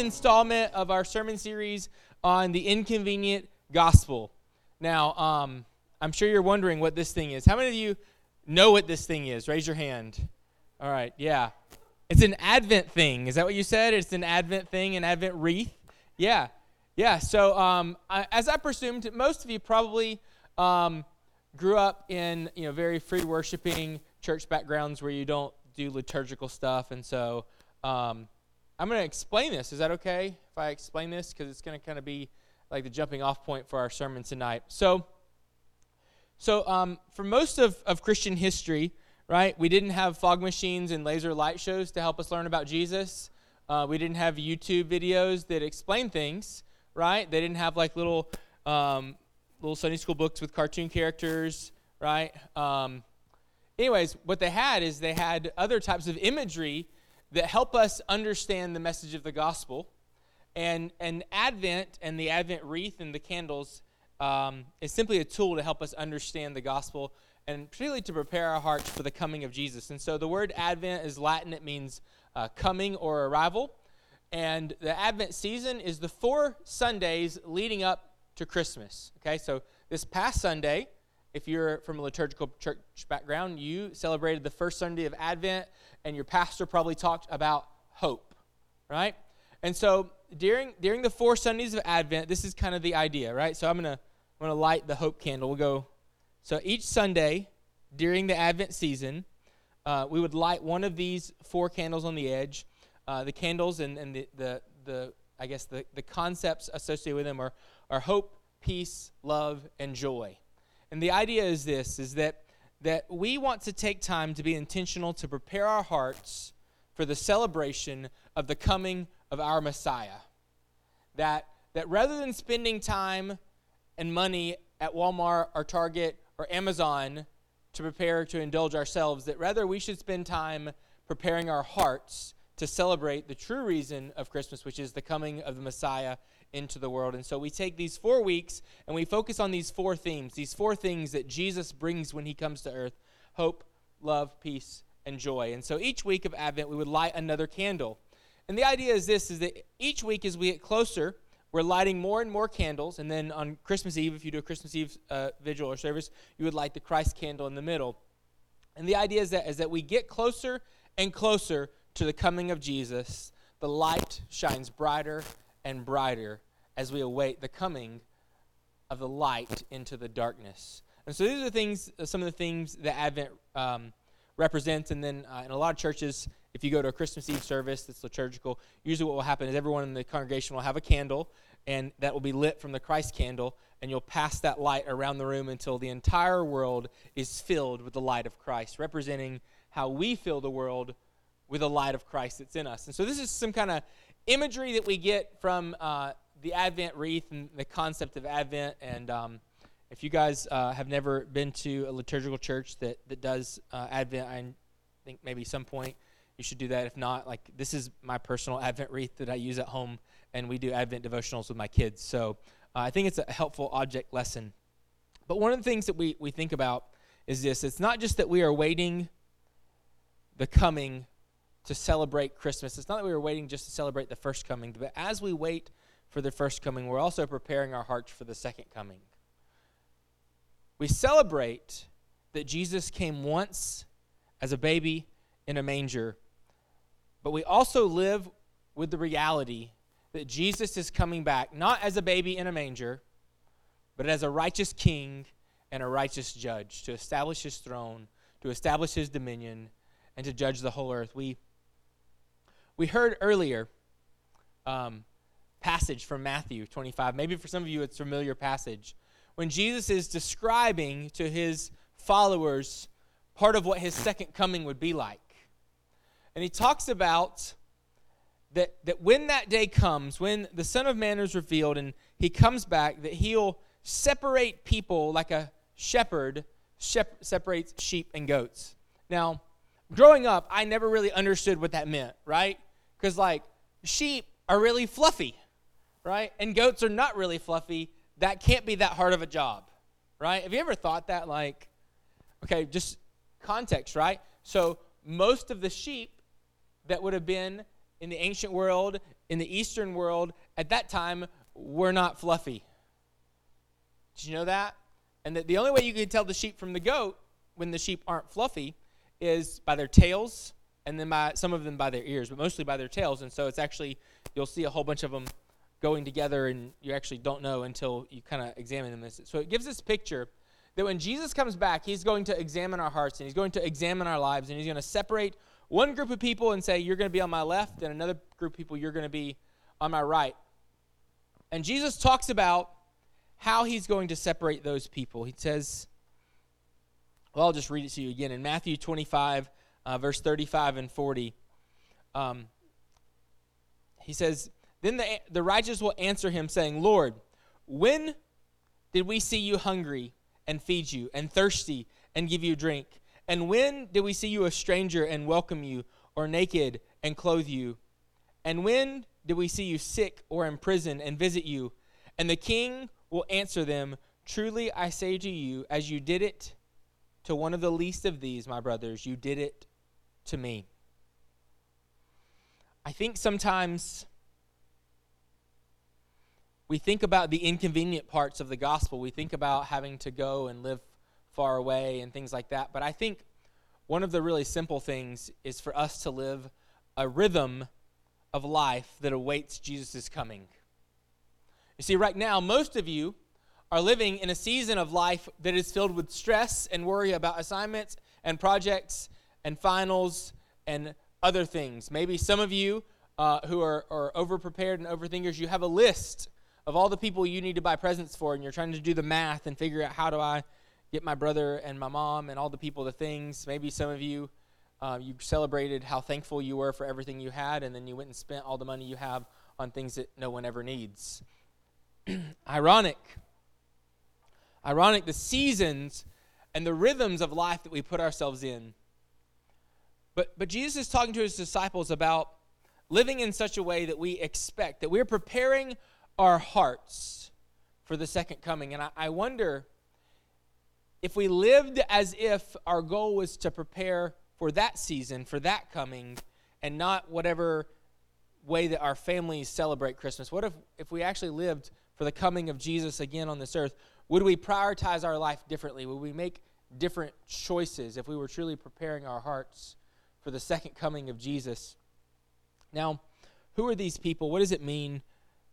installment of our sermon series on the inconvenient gospel. Now, um, I'm sure you're wondering what this thing is. How many of you know what this thing is? Raise your hand. All right, yeah. It's an Advent thing. Is that what you said? It's an Advent thing, an Advent wreath? Yeah. Yeah, so um, I, as I presumed, most of you probably um, grew up in you know very free worshiping church backgrounds where you don't do liturgical stuff, and so um, I'm going to explain this. Is that okay if I explain this? Because it's going to kind of be like the jumping off point for our sermon tonight. So, so um, for most of, of Christian history, right, we didn't have fog machines and laser light shows to help us learn about Jesus. Uh, we didn't have YouTube videos that explain things, right? They didn't have like little um, little Sunday school books with cartoon characters, right? Um, anyways, what they had is they had other types of imagery that help us understand the message of the gospel. And, and Advent and the Advent wreath and the candles um, is simply a tool to help us understand the gospel and particularly to prepare our hearts for the coming of Jesus. And so the word Advent is Latin, it means uh, coming or arrival. And the Advent season is the four Sundays leading up to Christmas. Okay, so this past Sunday, if you're from a liturgical church background, you celebrated the first Sunday of Advent, and your pastor probably talked about hope, right? And so during during the four Sundays of Advent, this is kind of the idea, right? So I'm gonna I'm gonna light the hope candle. We'll go. So each Sunday during the Advent season, uh, we would light one of these four candles on the edge. Uh, the candles and, and the, the the I guess the, the concepts associated with them are, are hope, peace, love, and joy. And the idea is this is that that we want to take time to be intentional to prepare our hearts for the celebration of the coming of our Messiah. That that rather than spending time and money at Walmart or Target or Amazon to prepare to indulge ourselves, that rather we should spend time preparing our hearts to celebrate the true reason of Christmas, which is the coming of the Messiah into the world. And so we take these four weeks and we focus on these four themes, these four things that Jesus brings when he comes to earth hope, love, peace, and joy. And so each week of Advent, we would light another candle. And the idea is this is that each week as we get closer, we're lighting more and more candles. And then on Christmas Eve, if you do a Christmas Eve uh, vigil or service, you would light the Christ candle in the middle. And the idea is that, is that we get closer and closer to the coming of Jesus. The light shines brighter and brighter as we await the coming of the light into the darkness. And so these are things, uh, some of the things that Advent um, represents. And then uh, in a lot of churches, if you go to a Christmas Eve service that's liturgical, usually what will happen is everyone in the congregation will have a candle, and that will be lit from the Christ candle, and you'll pass that light around the room until the entire world is filled with the light of Christ, representing how we fill the world with the light of Christ that's in us. And so this is some kind of imagery that we get from uh, the Advent wreath and the concept of Advent. And um, if you guys uh, have never been to a liturgical church that, that does uh, Advent, I think maybe some point you should do that. If not, like this is my personal Advent wreath that I use at home, and we do Advent devotionals with my kids. So uh, I think it's a helpful object lesson. But one of the things that we, we think about is this it's not just that we are waiting the coming to celebrate Christmas. It's not that we were waiting just to celebrate the first coming, but as we wait for the first coming, we're also preparing our hearts for the second coming. We celebrate that Jesus came once as a baby in a manger, but we also live with the reality that Jesus is coming back, not as a baby in a manger, but as a righteous king and a righteous judge to establish his throne, to establish his dominion, and to judge the whole earth. We we heard earlier um, passage from Matthew 25. Maybe for some of you it's familiar passage. When Jesus is describing to his followers part of what his second coming would be like. And he talks about that, that when that day comes, when the Son of Man is revealed and he comes back, that he'll separate people like a shepherd shep- separates sheep and goats. Now, growing up, I never really understood what that meant, right? Because, like, sheep are really fluffy, right? And goats are not really fluffy. That can't be that hard of a job, right? Have you ever thought that? Like, okay, just context, right? So, most of the sheep that would have been in the ancient world, in the Eastern world, at that time, were not fluffy. Did you know that? And that the only way you can tell the sheep from the goat when the sheep aren't fluffy is by their tails and then by some of them by their ears, but mostly by their tails. And so it's actually you'll see a whole bunch of them going together, and you actually don't know until you kind of examine them. So it gives this picture that when Jesus comes back, he's going to examine our hearts and he's going to examine our lives, and he's going to separate one group of people and say, You're going to be on my left, and another group of people, you're going to be on my right. And Jesus talks about how he's going to separate those people. He says, Well, I'll just read it to you again. In Matthew 25, uh, verse 35 and 40, um, he says, Then the, the righteous will answer him, saying, Lord, when did we see you hungry and feed you, and thirsty and give you drink? And when did we see you a stranger and welcome you, or naked and clothe you? And when did we see you sick or in prison and visit you? And the king will answer them, Truly I say to you, as you did it to one of the least of these, my brothers, you did it to me. I think sometimes we think about the inconvenient parts of the gospel. We think about having to go and live far away and things like that. But I think one of the really simple things is for us to live a rhythm of life that awaits Jesus' coming. You see, right now, most of you are living in a season of life that is filled with stress and worry about assignments and projects and finals and other things. Maybe some of you uh, who are, are overprepared and overthinkers, you have a list of all the people you need to buy presents for, and you're trying to do the math and figure out how do I get my brother and my mom and all the people the things. Maybe some of you, uh, you celebrated how thankful you were for everything you had, and then you went and spent all the money you have on things that no one ever needs. Ironic. Ironic, the seasons and the rhythms of life that we put ourselves in but, but Jesus is talking to his disciples about living in such a way that we expect, that we're preparing our hearts for the second coming. And I, I wonder if we lived as if our goal was to prepare for that season, for that coming, and not whatever way that our families celebrate Christmas. What if, if we actually lived for the coming of Jesus again on this earth? Would we prioritize our life differently? Would we make different choices if we were truly preparing our hearts for the second coming of Jesus. Now, who are these people? What does it mean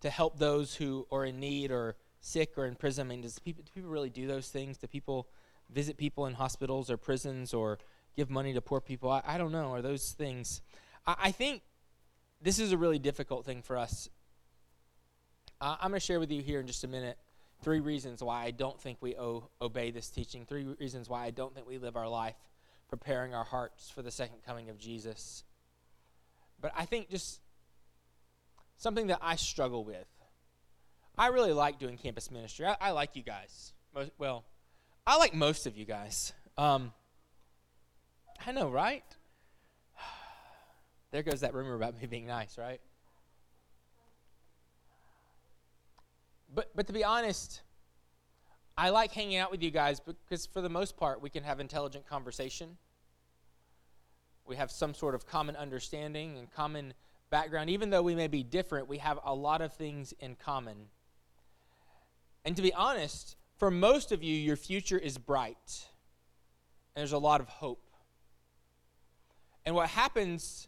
to help those who are in need or sick or in prison? I mean, does people, do people really do those things? Do people visit people in hospitals or prisons or give money to poor people? I, I don't know. Are those things? I, I, think this is a really difficult thing for us. Uh, I'm going to share with you here in just a minute three reasons why I don't think we o- obey this teaching, three reasons why I don't think we live our life preparing our hearts for the second coming of Jesus. But I think just something that I struggle with. I really like doing campus ministry. I, I like you guys. Most, well, I like most of you guys. Um, I know, right? there goes that rumor about me being nice, right? But but to be honest, I like hanging out with you guys because, for the most part, we can have intelligent conversation. We have some sort of common understanding and common background. Even though we may be different, we have a lot of things in common. And to be honest, for most of you, your future is bright, and there's a lot of hope. And what happens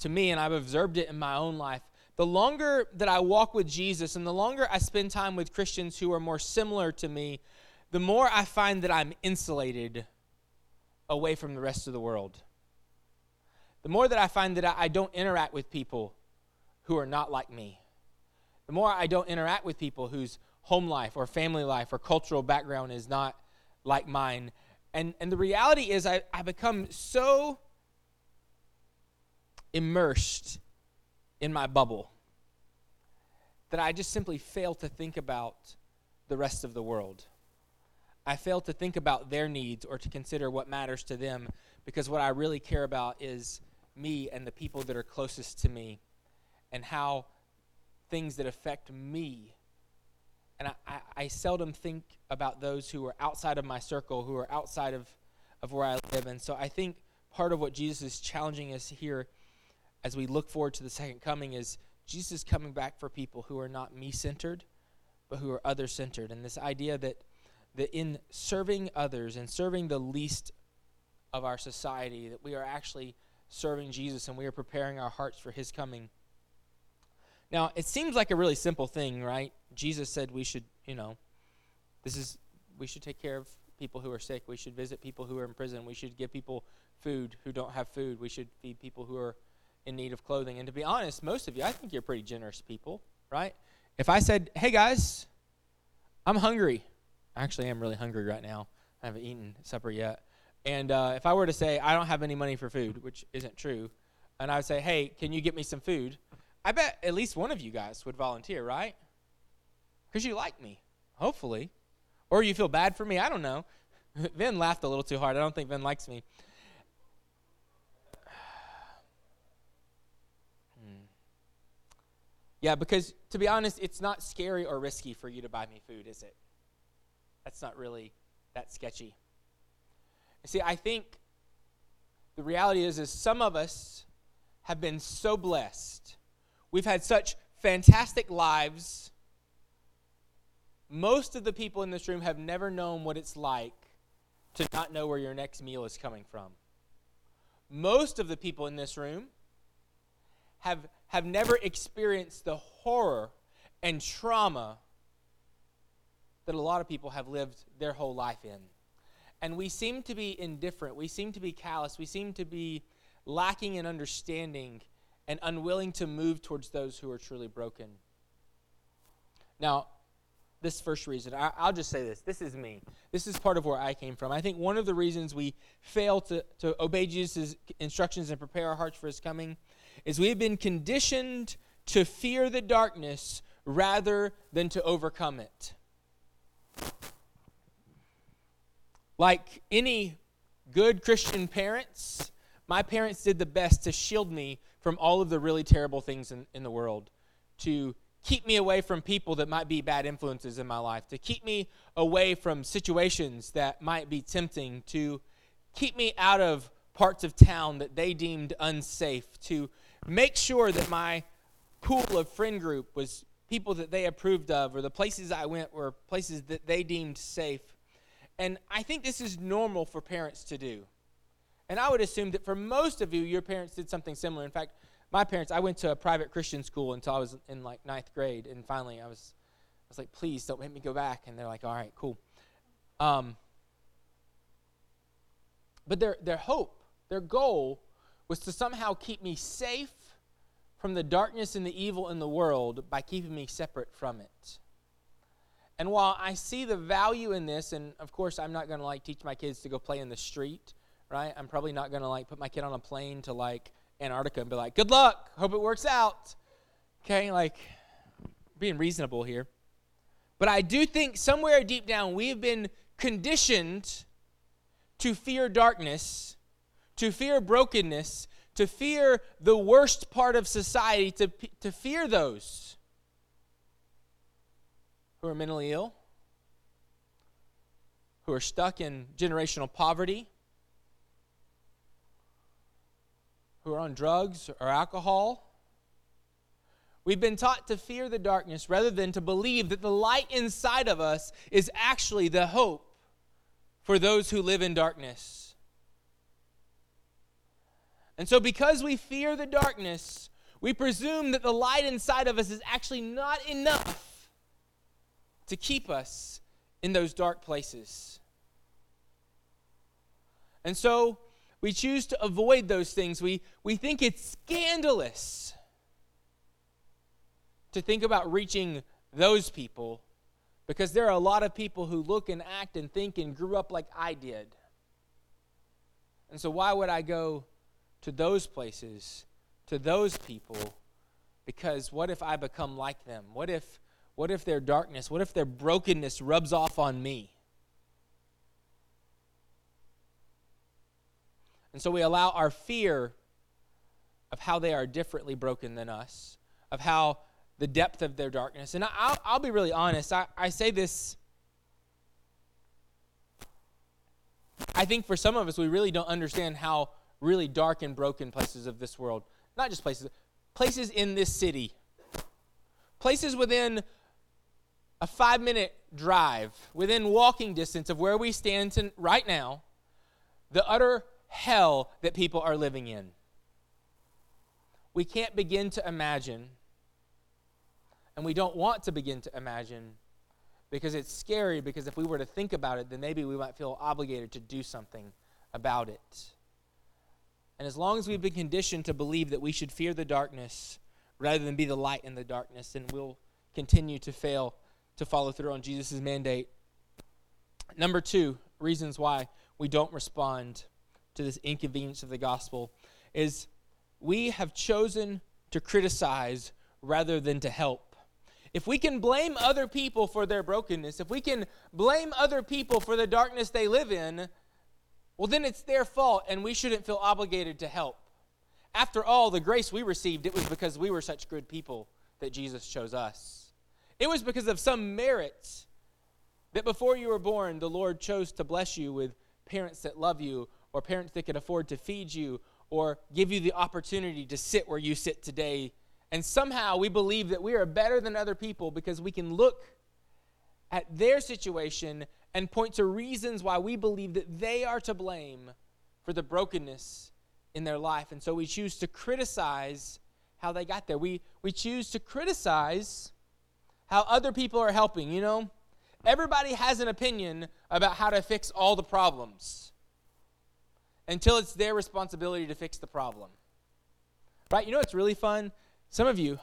to me, and I've observed it in my own life, the longer that I walk with Jesus and the longer I spend time with Christians who are more similar to me, the more I find that I'm insulated away from the rest of the world. The more that I find that I don't interact with people who are not like me. The more I don't interact with people whose home life or family life or cultural background is not like mine. And, and the reality is, I, I become so immersed in my bubble that I just simply fail to think about the rest of the world. I fail to think about their needs or to consider what matters to them because what I really care about is me and the people that are closest to me and how things that affect me. And I, I, I seldom think about those who are outside of my circle, who are outside of, of where I live. And so I think part of what Jesus is challenging us here as we look forward to the second coming is Jesus coming back for people who are not me centered, but who are other centered. And this idea that, that in serving others and serving the least of our society, that we are actually serving Jesus and we are preparing our hearts for his coming. Now, it seems like a really simple thing, right? Jesus said we should, you know, this is, we should take care of people who are sick. We should visit people who are in prison. We should give people food who don't have food. We should feed people who are in need of clothing. And to be honest, most of you, I think you're pretty generous people, right? If I said, hey guys, I'm hungry, I actually am really hungry right now. I haven't eaten supper yet. And uh, if I were to say, I don't have any money for food, which isn't true, and I would say, hey, can you get me some food? I bet at least one of you guys would volunteer, right? Because you like me, hopefully. Or you feel bad for me, I don't know. Vin laughed a little too hard. I don't think Vin likes me. Yeah, because to be honest, it's not scary or risky for you to buy me food, is it? That's not really that sketchy. See, I think the reality is is some of us have been so blessed. We've had such fantastic lives. Most of the people in this room have never known what it's like to not know where your next meal is coming from. Most of the people in this room have have never experienced the horror and trauma that a lot of people have lived their whole life in. And we seem to be indifferent. We seem to be callous. We seem to be lacking in understanding and unwilling to move towards those who are truly broken. Now, this first reason, I, will just say this. This is me. This is part of where I came from. I think one of the reasons we fail to, to obey Jesus' instructions and prepare our hearts for his coming is we have been conditioned to fear the darkness rather than to overcome it. Like any good Christian parents, my parents did the best to shield me from all of the really terrible things in, in the world, to keep me away from people that might be bad influences in my life, to keep me away from situations that might be tempting, to keep me out of parts of town that they deemed unsafe, to make sure that my pool of friend group was people that they approved of, or the places I went were places that they deemed safe. And I think this is normal for parents to do. And I would assume that for most of you, your parents did something similar. In fact, my parents, I went to a private Christian school until I was in like ninth grade, and finally I was, I was like, please don't make me go back. And they're like, all right, cool. Um, but their their hope, their goal was to somehow keep me safe from the darkness and the evil in the world by keeping me separate from it. And while I see the value in this, and of course I'm not going to like teach my kids to go play in the street, right? I'm probably not going to like put my kid on a plane to like Antarctica and be like, "Good luck, hope it works out." Okay, like being reasonable here. But I do think somewhere deep down we have been conditioned to fear darkness to fear brokenness, to fear the worst part of society, to, to fear those who are mentally ill, who are stuck in generational poverty, who are on drugs or alcohol. We've been taught to fear the darkness rather than to believe that the light inside of us is actually the hope for those who live in darkness. And so, because we fear the darkness, we presume that the light inside of us is actually not enough to keep us in those dark places. And so, we choose to avoid those things. We, we think it's scandalous to think about reaching those people because there are a lot of people who look and act and think and grew up like I did. And so, why would I go to those places, to those people, because what if I become like them? What if what if their darkness, what if their brokenness rubs off on me? And so we allow our fear of how they are differently broken than us, of how the depth of their darkness. And I'll, I'll be really honest. I, I say this. I think for some of us, we really don't understand how really dark and broken places of this world not just places, places in this city, places within a five minute drive, within walking distance of where we stand to, right now, the utter hell that people are living in. We can't begin to imagine, and we don't want to begin to imagine because it's scary. Because if we were to think about it, then maybe we might feel obligated to do something about it. And as long as we've been conditioned to believe that we should fear the darkness rather than be the light in the darkness, then we'll continue to fail to follow through on Jesus' mandate. Number two, reasons why we don't respond to this inconvenience of the gospel is we have chosen to criticize rather than to help. If we can blame other people for their brokenness, if we can blame other people for the darkness they live in, well, then it's their fault and we shouldn't feel obligated to help. After all, the grace we received, it was because we were such good people that Jesus chose us. It was because of some merit that before you were born, the Lord chose to bless you with parents that love you, or parents that could afford to feed you, or give you the opportunity to sit where you sit today. And somehow we believe that we are better than other people because we can look at their situation and point to reasons why we believe that they are to blame for the brokenness in their life. And so we choose to criticize how they got there. We, we choose to criticize how other people are helping. You know, everybody has an opinion about how to fix all the problems until it's their responsibility to fix the problem. Right? You know what's really fun? Some of you,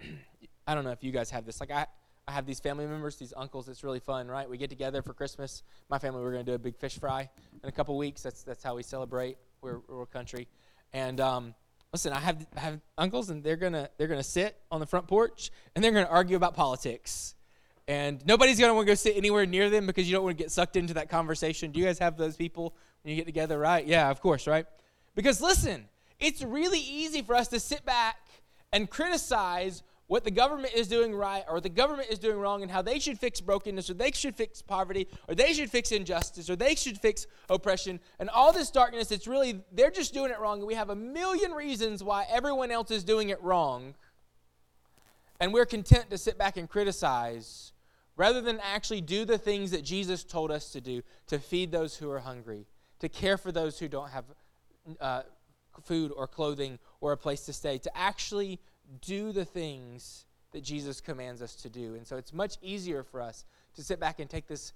I don't know if you guys have this. Like, I, I have these family members, these uncles. It's really fun, right? We get together for Christmas. My family, we're going to do a big fish fry in a couple weeks. That's that's how we celebrate. We're rural country, and um, listen, I have I have uncles, and they're gonna they're gonna sit on the front porch and they're gonna argue about politics, and nobody's gonna want to go sit anywhere near them because you don't want to get sucked into that conversation. Do you guys have those people when you get together? Right? Yeah, of course, right? Because listen, it's really easy for us to sit back and criticize what the government is doing right or the government is doing wrong and how they should fix brokenness or they should fix poverty or they should fix injustice or they should fix oppression and all this darkness it's really they're just doing it wrong and we have a million reasons why everyone else is doing it wrong. And we're content to sit back and criticize rather than actually do the things that Jesus told us to do to feed those who are hungry to care for those who don't have uh, food or clothing or a place to stay to actually do the things that Jesus commands us to do. And so it's much easier for us to sit back and take this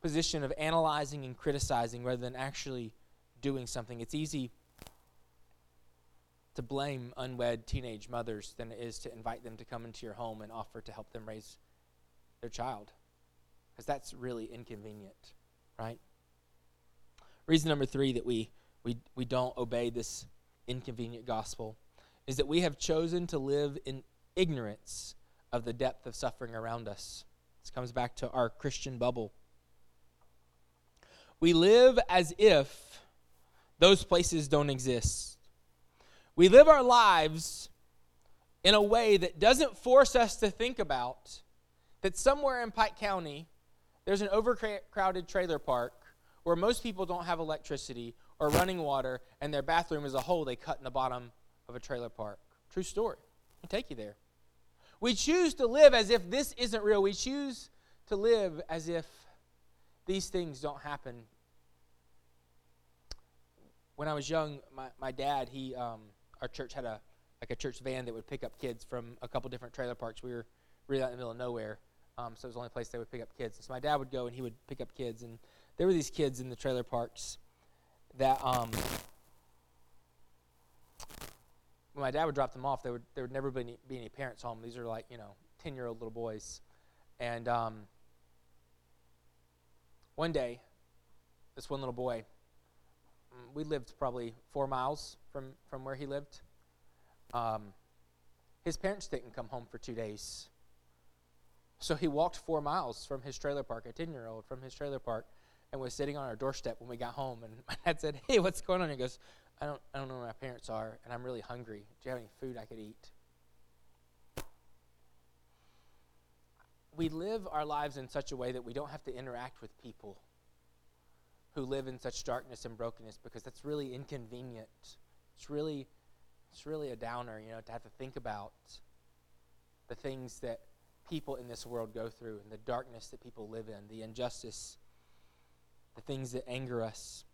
position of analyzing and criticizing rather than actually doing something. It's easy to blame unwed teenage mothers than it is to invite them to come into your home and offer to help them raise their child. Because that's really inconvenient, right? Reason number three that we, we, we don't obey this inconvenient gospel is that we have chosen to live in ignorance of the depth of suffering around us. This comes back to our Christian bubble. We live as if those places don't exist. We live our lives in a way that doesn't force us to think about that somewhere in Pike County there's an overcrowded trailer park where most people don't have electricity or running water and their bathroom is a hole they cut in the bottom of a trailer park. True story. I'll take you there. We choose to live as if this isn't real. We choose to live as if these things don't happen. When I was young, my, my dad, he um, our church had a like a church van that would pick up kids from a couple different trailer parks. We were really out in the middle of nowhere, um, so it was the only place they would pick up kids. So my dad would go and he would pick up kids, and there were these kids in the trailer parks that um, when my dad would drop them off, there would there would never be any, be any parents home. These are like you know ten year old little boys, and um, one day, this one little boy, we lived probably four miles from from where he lived. Um, his parents didn't come home for two days, so he walked four miles from his trailer park, a ten year old from his trailer park, and was sitting on our doorstep when we got home. And my dad said, "Hey, what's going on?" He goes, I don't, I don't know where my parents are, and I'm really hungry. Do you have any food I could eat? We live our lives in such a way that we don't have to interact with people who live in such darkness and brokenness because that's really inconvenient. It's really it's really a downer, you know, to have to think about the things that people in this world go through and the darkness that people live in, the injustice, the things that anger us.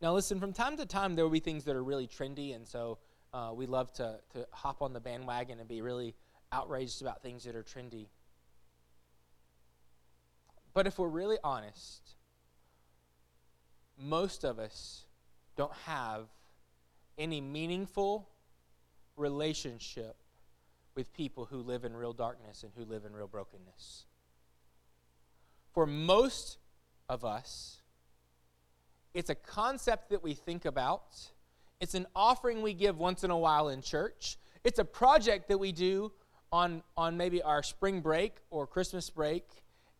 Now, listen, from time to time, there will be things that are really trendy, and so uh, we love to, to hop on the bandwagon and be really outraged about things that are trendy. But if we're really honest, most of us don't have any meaningful relationship with people who live in real darkness and who live in real brokenness. For most of us, it's a concept that we think about. It's an offering we give once in a while in church. It's a project that we do on, on maybe our spring break or Christmas break.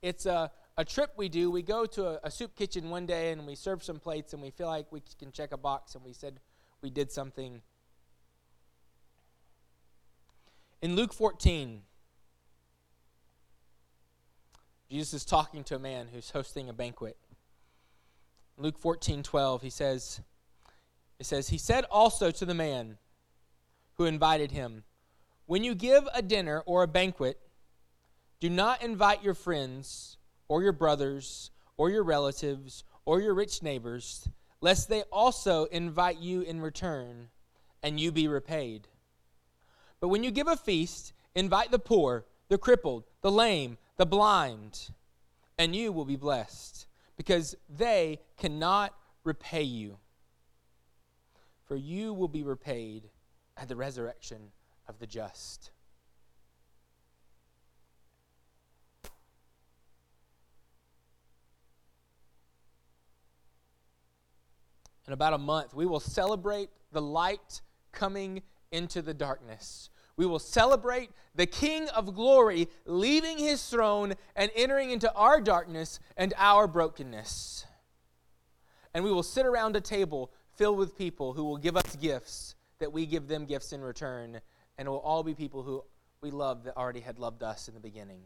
It's a, a trip we do. We go to a, a soup kitchen one day and we serve some plates and we feel like we can check a box and we said we did something In Luke 14, Jesus is talking to a man who's hosting a banquet. Luke 14, 12, he says, it says, He said also to the man who invited him, When you give a dinner or a banquet, do not invite your friends or your brothers or your relatives or your rich neighbors, lest they also invite you in return and you be repaid. But when you give a feast, invite the poor, the crippled, the lame, the blind, and you will be blessed, because they cannot repay you. For you will be repaid at the resurrection of the just. In about a month, we will celebrate the light coming into the darkness we will celebrate the King of glory leaving his throne and entering into our darkness and our brokenness. And we will sit around a table filled with people who will give us gifts that we give them gifts in return. And it will all be people who we love that already had loved us in the beginning.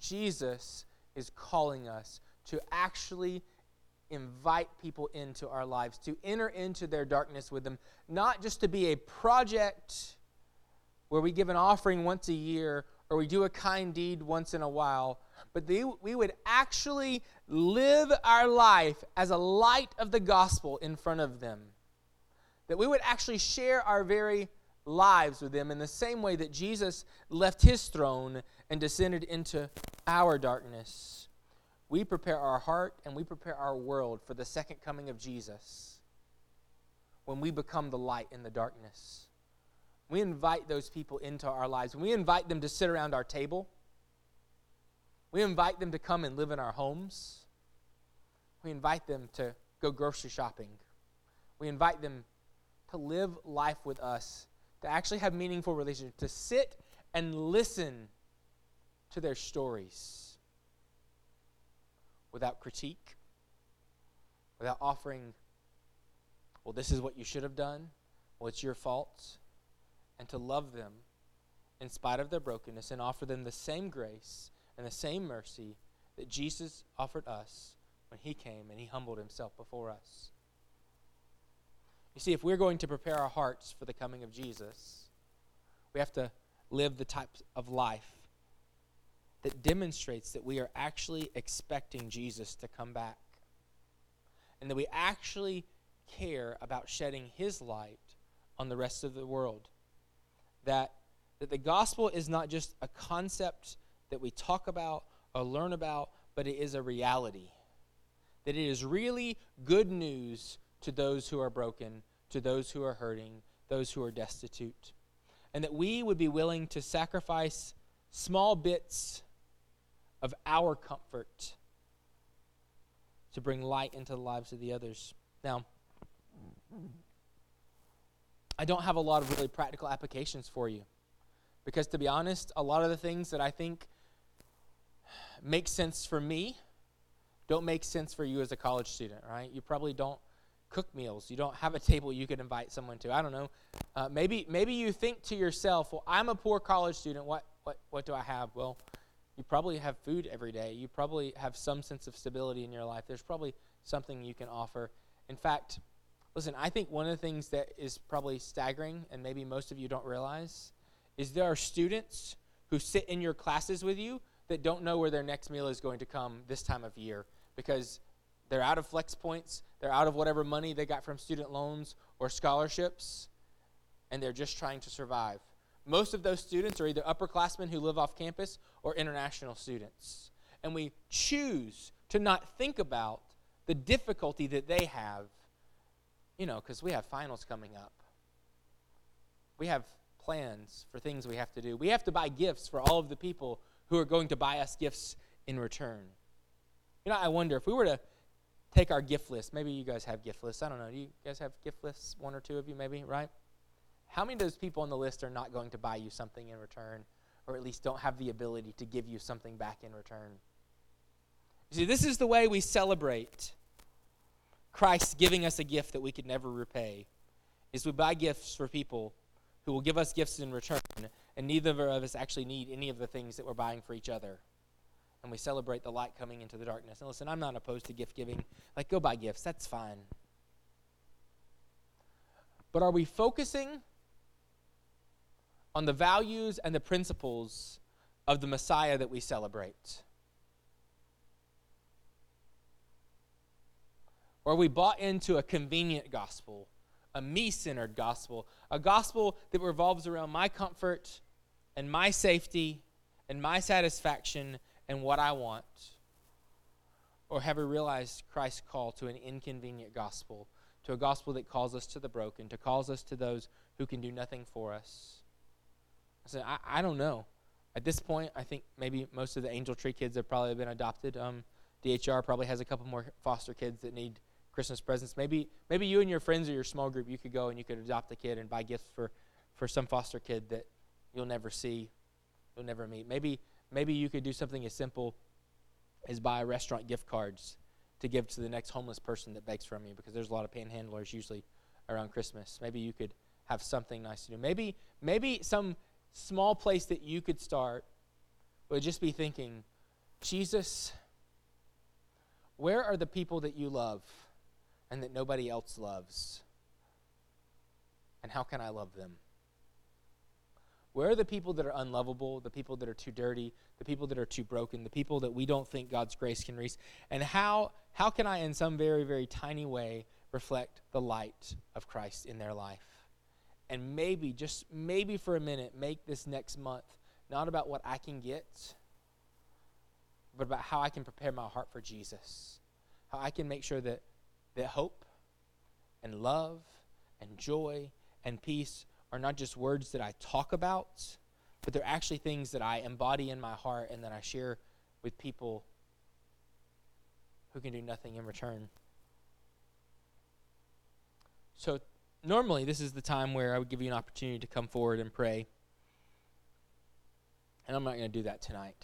Jesus is calling us to actually invite people into our lives, to enter into their darkness with them, not just to be a project where we give an offering once a year or we do a kind deed once in a while, but they, we would actually live our life as a light of the gospel in front of them. That we would actually share our very lives with them in the same way that Jesus left his throne and descended into our darkness we prepare our heart and we prepare our world for the second coming of Jesus when we become the light in the darkness. We invite those people into our lives. We invite them to sit around our table. We invite them to come and live in our homes. We invite them to go grocery shopping. We invite them to live life with us, to actually have meaningful relationships, to sit and listen to their stories without critique, without offering, well, this is what you should have done, well, it's your fault, and to love them in spite of their brokenness and offer them the same grace and the same mercy that Jesus offered us when he came and he humbled himself before us. You see, if we're going to prepare our hearts for the coming of Jesus, we have to live the type of life that demonstrates that we are actually expecting Jesus to come back and that we actually care about shedding his light on the rest of the world. That, that the gospel is not just a concept that we talk about or learn about, but it is a reality. That it is really good news to those who are broken, to those who are hurting, those who are destitute. And that we would be willing to sacrifice small bits of our comfort to bring light into the lives of the others. Now, I don't have a lot of really practical applications for you because, to be honest, a lot of the things that I think make sense for me don't make sense for you as a college student, right? You probably don't cook meals. You don't have a table you could invite someone to. I don't know. Uh, maybe maybe you think to yourself, well, I'm a poor college student. What what what do I have? Well, you probably have food every day. You probably have some sense of stability in your life. There's probably something you can offer. In fact, Listen, I think one of the things that is probably staggering, and maybe most of you don't realize, is there are students who sit in your classes with you that don't know where their next meal is going to come this time of year because they're out of flex points, they're out of whatever money they got from student loans or scholarships, and they're just trying to survive. Most of those students are either upperclassmen who live off campus or international students. And we choose to not think about the difficulty that they have, you know, because we have finals coming up. We have plans for things we have to do. We have to buy gifts for all of the people who are going to buy us gifts in return. You know, I wonder if we were to take our gift list, maybe you guys have gift lists. I don't know. Do you guys have gift lists? One or two of you, maybe, right? How many of those people on the list are not going to buy you something in return, or at least don't have the ability to give you something back in return? You see, this is the way we celebrate Christ giving us a gift that we could never repay. Is we buy gifts for people who will give us gifts in return, and neither of us actually need any of the things that we're buying for each other. And we celebrate the light coming into the darkness. And listen, I'm not opposed to gift giving. Like, go buy gifts, that's fine. But are we focusing on the values and the principles of the Messiah that we celebrate? Or we bought into a convenient gospel, a me centered gospel, a gospel that revolves around my comfort and my safety and my satisfaction and what I want? Or have we realized Christ's call to an inconvenient gospel, to a gospel that calls us to the broken, to calls us to those who can do nothing for us? I said, I, I don't know. At this point, I think maybe most of the Angel Tree kids have probably been adopted. Um, DHR probably has a couple more foster kids that need Christmas presents. Maybe maybe you and your friends or your small group, you could go and you could adopt a kid and buy gifts for, for some foster kid that you'll never see, you'll never meet. Maybe maybe you could do something as simple as buy restaurant gift cards to give to the next homeless person that begs from you because there's a lot of panhandlers usually around Christmas. Maybe you could have something nice to do. Maybe maybe some small place that you could start would just be thinking, Jesus, where are the people that you love? and that nobody else loves? And how can I love them? Where are the people that are unlovable, the people that are too dirty, the people that are too broken, the people that we don't think God's grace can reach? And how, how can I, in some very, very tiny way, reflect the light of Christ in their life? And maybe, just maybe for a minute, make this next month not about what I can get, but about how I can prepare my heart for Jesus. How I can make sure that that hope and love and joy and peace are not just words that I talk about, but they're actually things that I embody in my heart and that I share with people who can do nothing in return. So, normally, this is the time where I would give you an opportunity to come forward and pray. And I'm not going to do that tonight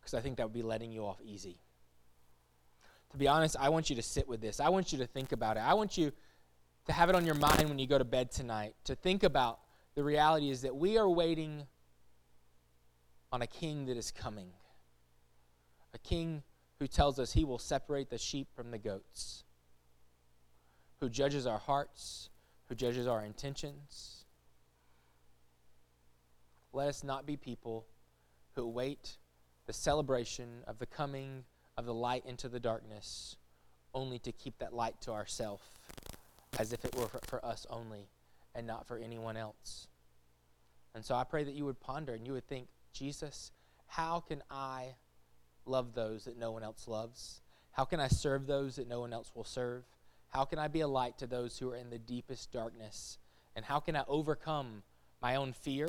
because I think that would be letting you off easy to be honest, I want you to sit with this. I want you to think about it. I want you to have it on your mind when you go to bed tonight, to think about the reality is that we are waiting on a king that is coming. A king who tells us he will separate the sheep from the goats, who judges our hearts, who judges our intentions. Let us not be people who wait the celebration of the coming of the light into the darkness, only to keep that light to ourselves, as if it were for, for us only and not for anyone else. And so I pray that you would ponder and you would think, Jesus, how can I love those that no one else loves? How can I serve those that no one else will serve? How can I be a light to those who are in the deepest darkness? And how can I overcome my own fear?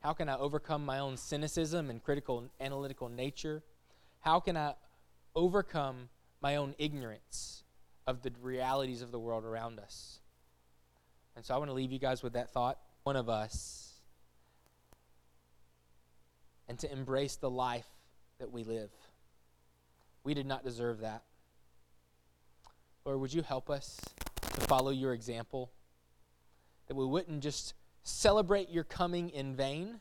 How can I overcome my own cynicism and critical analytical nature? How can I overcome my own ignorance of the realities of the world around us. And so I want to leave you guys with that thought. One of us, and to embrace the life that we live. We did not deserve that. Lord, would you help us to follow your example? That we wouldn't just celebrate your coming in vain,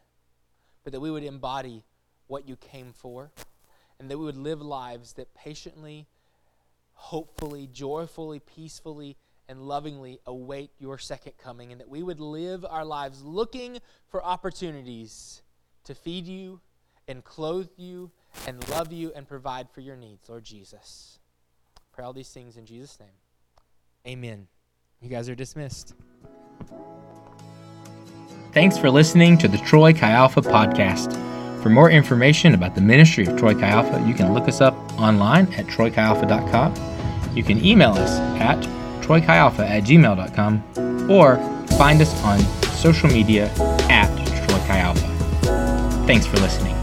but that we would embody what you came for and that we would live lives that patiently, hopefully, joyfully, peacefully and lovingly await your second coming, and that we would live our lives looking for opportunities to feed you and clothe you and love you and provide for your needs, Lord Jesus. Pray all these things in Jesus' name. Amen. You guys are dismissed. Thanks for listening to the Troy Chi Alpha podcast. For more information about the ministry of Troy Chi Alpha, you can look us up online at troychialpha.com. You can email us at troychialpha at gmail.com or find us on social media at Troy Chi Alpha. Thanks for listening.